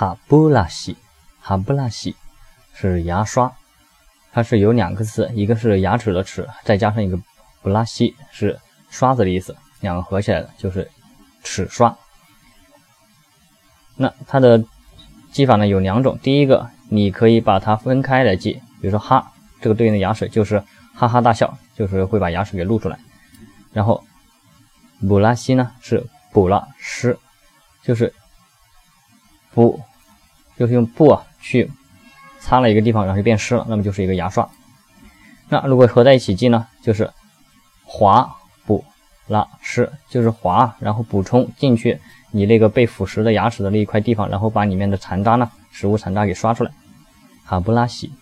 哈布拉西，哈布拉西是牙刷，它是有两个字，一个是牙齿的齿，再加上一个布拉西是刷子的意思，两个合起来的就是齿刷。那它的记法呢有两种，第一个你可以把它分开来记，比如说哈这个对应的牙齿就是哈哈大笑，就是会把牙齿给露出来，然后布拉西呢是补了湿，就是布。就是用布啊去擦了一个地方，然后就变湿了，那么就是一个牙刷。那如果合在一起记呢，就是滑补拉湿，就是滑，然后补充进去你那个被腐蚀的牙齿的那一块地方，然后把里面的残渣呢，食物残渣给刷出来。哈布拉西。